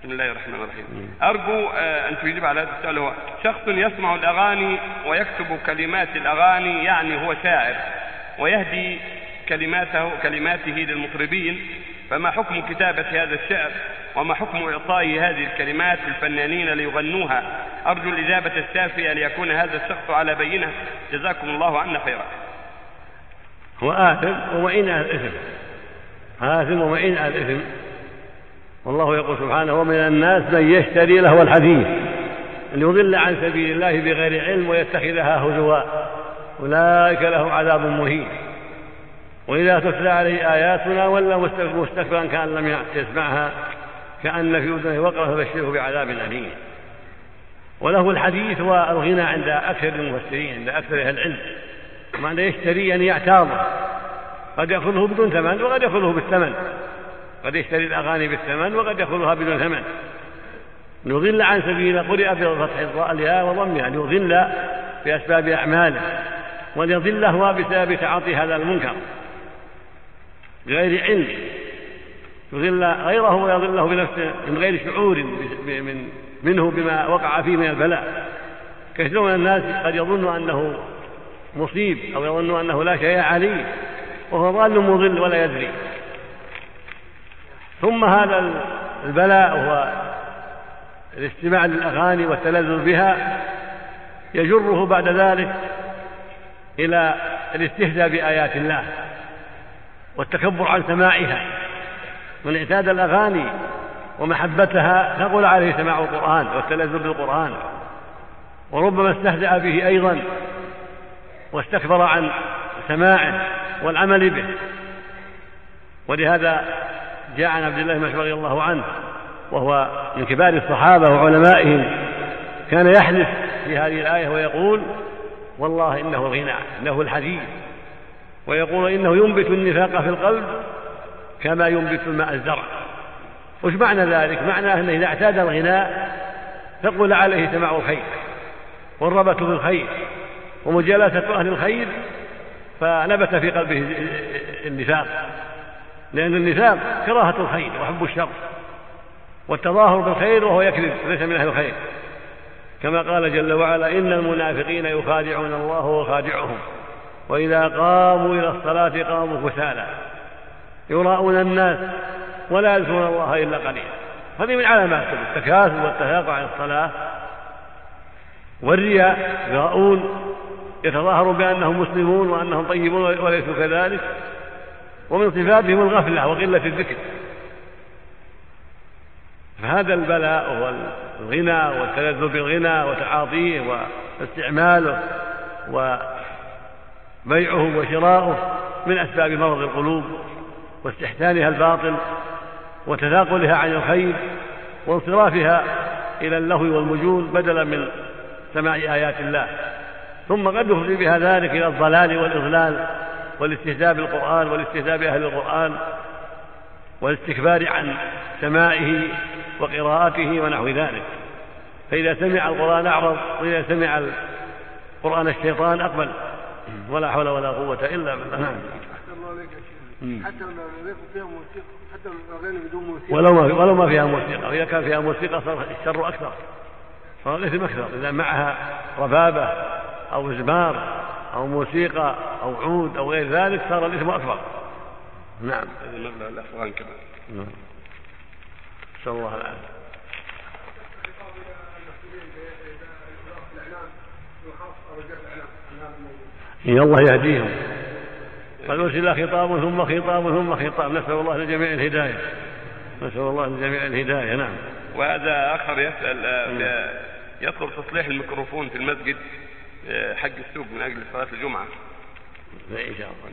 بسم الله الرحمن الرحيم. أرجو آه، أن تجيب على هذا السؤال. هو شخص يسمع الأغاني ويكتب كلمات الأغاني يعني هو شاعر ويهدي كلماته كلماته للمطربين. فما حكم كتابة هذا الشعر؟ وما حكم إعطاء هذه الكلمات للفنانين ليغنوها؟ أرجو الإجابة الشافية ليكون هذا الشخص على بينة. جزاكم الله عنا خيرا. هو آثم أهل الإثم آثم أهل الإثم والله يقول سبحانه ومن الناس من يشتري له الحديث ليضل عن سبيل الله بغير علم ويتخذها هزوا أولئك لهم عذاب مهين. وإذا تتلى عليه آياتنا ولا مستكبرا كأن لم يسمعها كأن في أذنه وقرا فبشره بعذاب أليم. وله الحديث والغنى عند أكثر المفسرين عند أكثر أهل العلم. معنى يشتري يعني يعتاضه. قد يأخذه بدون ثمن وقد يأخذه بالثمن. قد يشتري الأغاني بالثمن وقد يأخذها بدون ثمن. يضل عن سبيل قرئ بفتح الياء وضمها ليضل بأسباب أعماله وليضل هو بسبب تعاطي هذا المنكر. بغير علم. يضل غيره ويضله بنفسه من غير شعور من منه بما وقع فيه من البلاء. كثير من الناس قد يظن أنه مصيب أو يظن أنه لا شيء عليه وهو ضال مضل ولا يدري. ثم هذا البلاء وهو الاستماع للأغاني والتلذذ بها يجره بعد ذلك إلى الاستهزاء بآيات الله والتكبر عن سماعها. من اعتاد الأغاني ومحبتها ثقل عليه سماع القرآن والتلذذ بالقرآن وربما استهزأ به أيضا واستكبر عن سماعه والعمل به. ولهذا جاء عن عبد الله بن رضي الله عنه وهو من كبار الصحابة وعلمائهم كان يحلف في هذه الآية ويقول والله إنه الغنى إنه الحديث ويقول إنه ينبت النفاق في القلب كما ينبت الماء الزرع. وش معنى ذلك؟ معناه أنه إذا اعتاد الغناء ثقل عليه سماع الخير والرغبة في الخير ومجالسة أهل الخير فنبت في قلبه النفاق. لأن النفاق كراهة الخير وحب الشر والتظاهر بالخير وهو يكذب ليس من أهل الخير. كما قال جل وعلا إن المنافقين يخادعون الله وخادعهم وإذا قاموا إلى الصلاة قاموا كسالى يراءون الناس ولا يذكرون الله إلا قليلا. هذه من علامات التكاثر والتثاقل عن الصلاة والرياء. يراءون يتظاهرون بأنهم مسلمون وأنهم طيبون وليسوا كذلك. ومن صفاتهم الغفلة وقلة الذكر. فهذا البلاء هو الغنى والتلذذ بالغنى وتعاطيه واستعماله وبيعه وشراؤه من أسباب مرض القلوب واستحسانها الباطل وتثاقلها عن الخير وانصرافها إلى اللهو والمجون بدلا من سماع آيات الله. ثم قد يفضي بها ذلك إلى الضلال والإضلال والاستهزاء بالقرآن والاستهزاء بأهل القرآن والاستكبار عن سماعه وقراءته ونحو ذلك. فإذا سمع القرآن أعرض وإذا سمع القرآن الشيطان أقبل. ولا حول ولا قوة إلا بالله. نعم. حتى لو فيها موسيقى حتى الاغاني بدون موسيقى ولو ما ولو ما فيها موسيقى. واذا كان فيها موسيقى صار الشر أكثر. صار الإثم أكثر. إذا معها ربابة أو زمار أو موسيقى أو عود أو غير ذلك صار الإثم أكبر. نعم. هذه مبلغ الأفغان كمان. نعم. نسأل الله العافية. إن الله يهديهم. فالوسيلة خطاب ثم خطاب ثم خطاب. نسأل الله لجميع الهداية. نسأل الله لجميع الهداية. نعم. وهذا آخر يسأل آه، نعم. يطلب تصليح الميكروفون في المسجد آه، حق السوق من أجل صلاة الجمعة. إن شاء الله.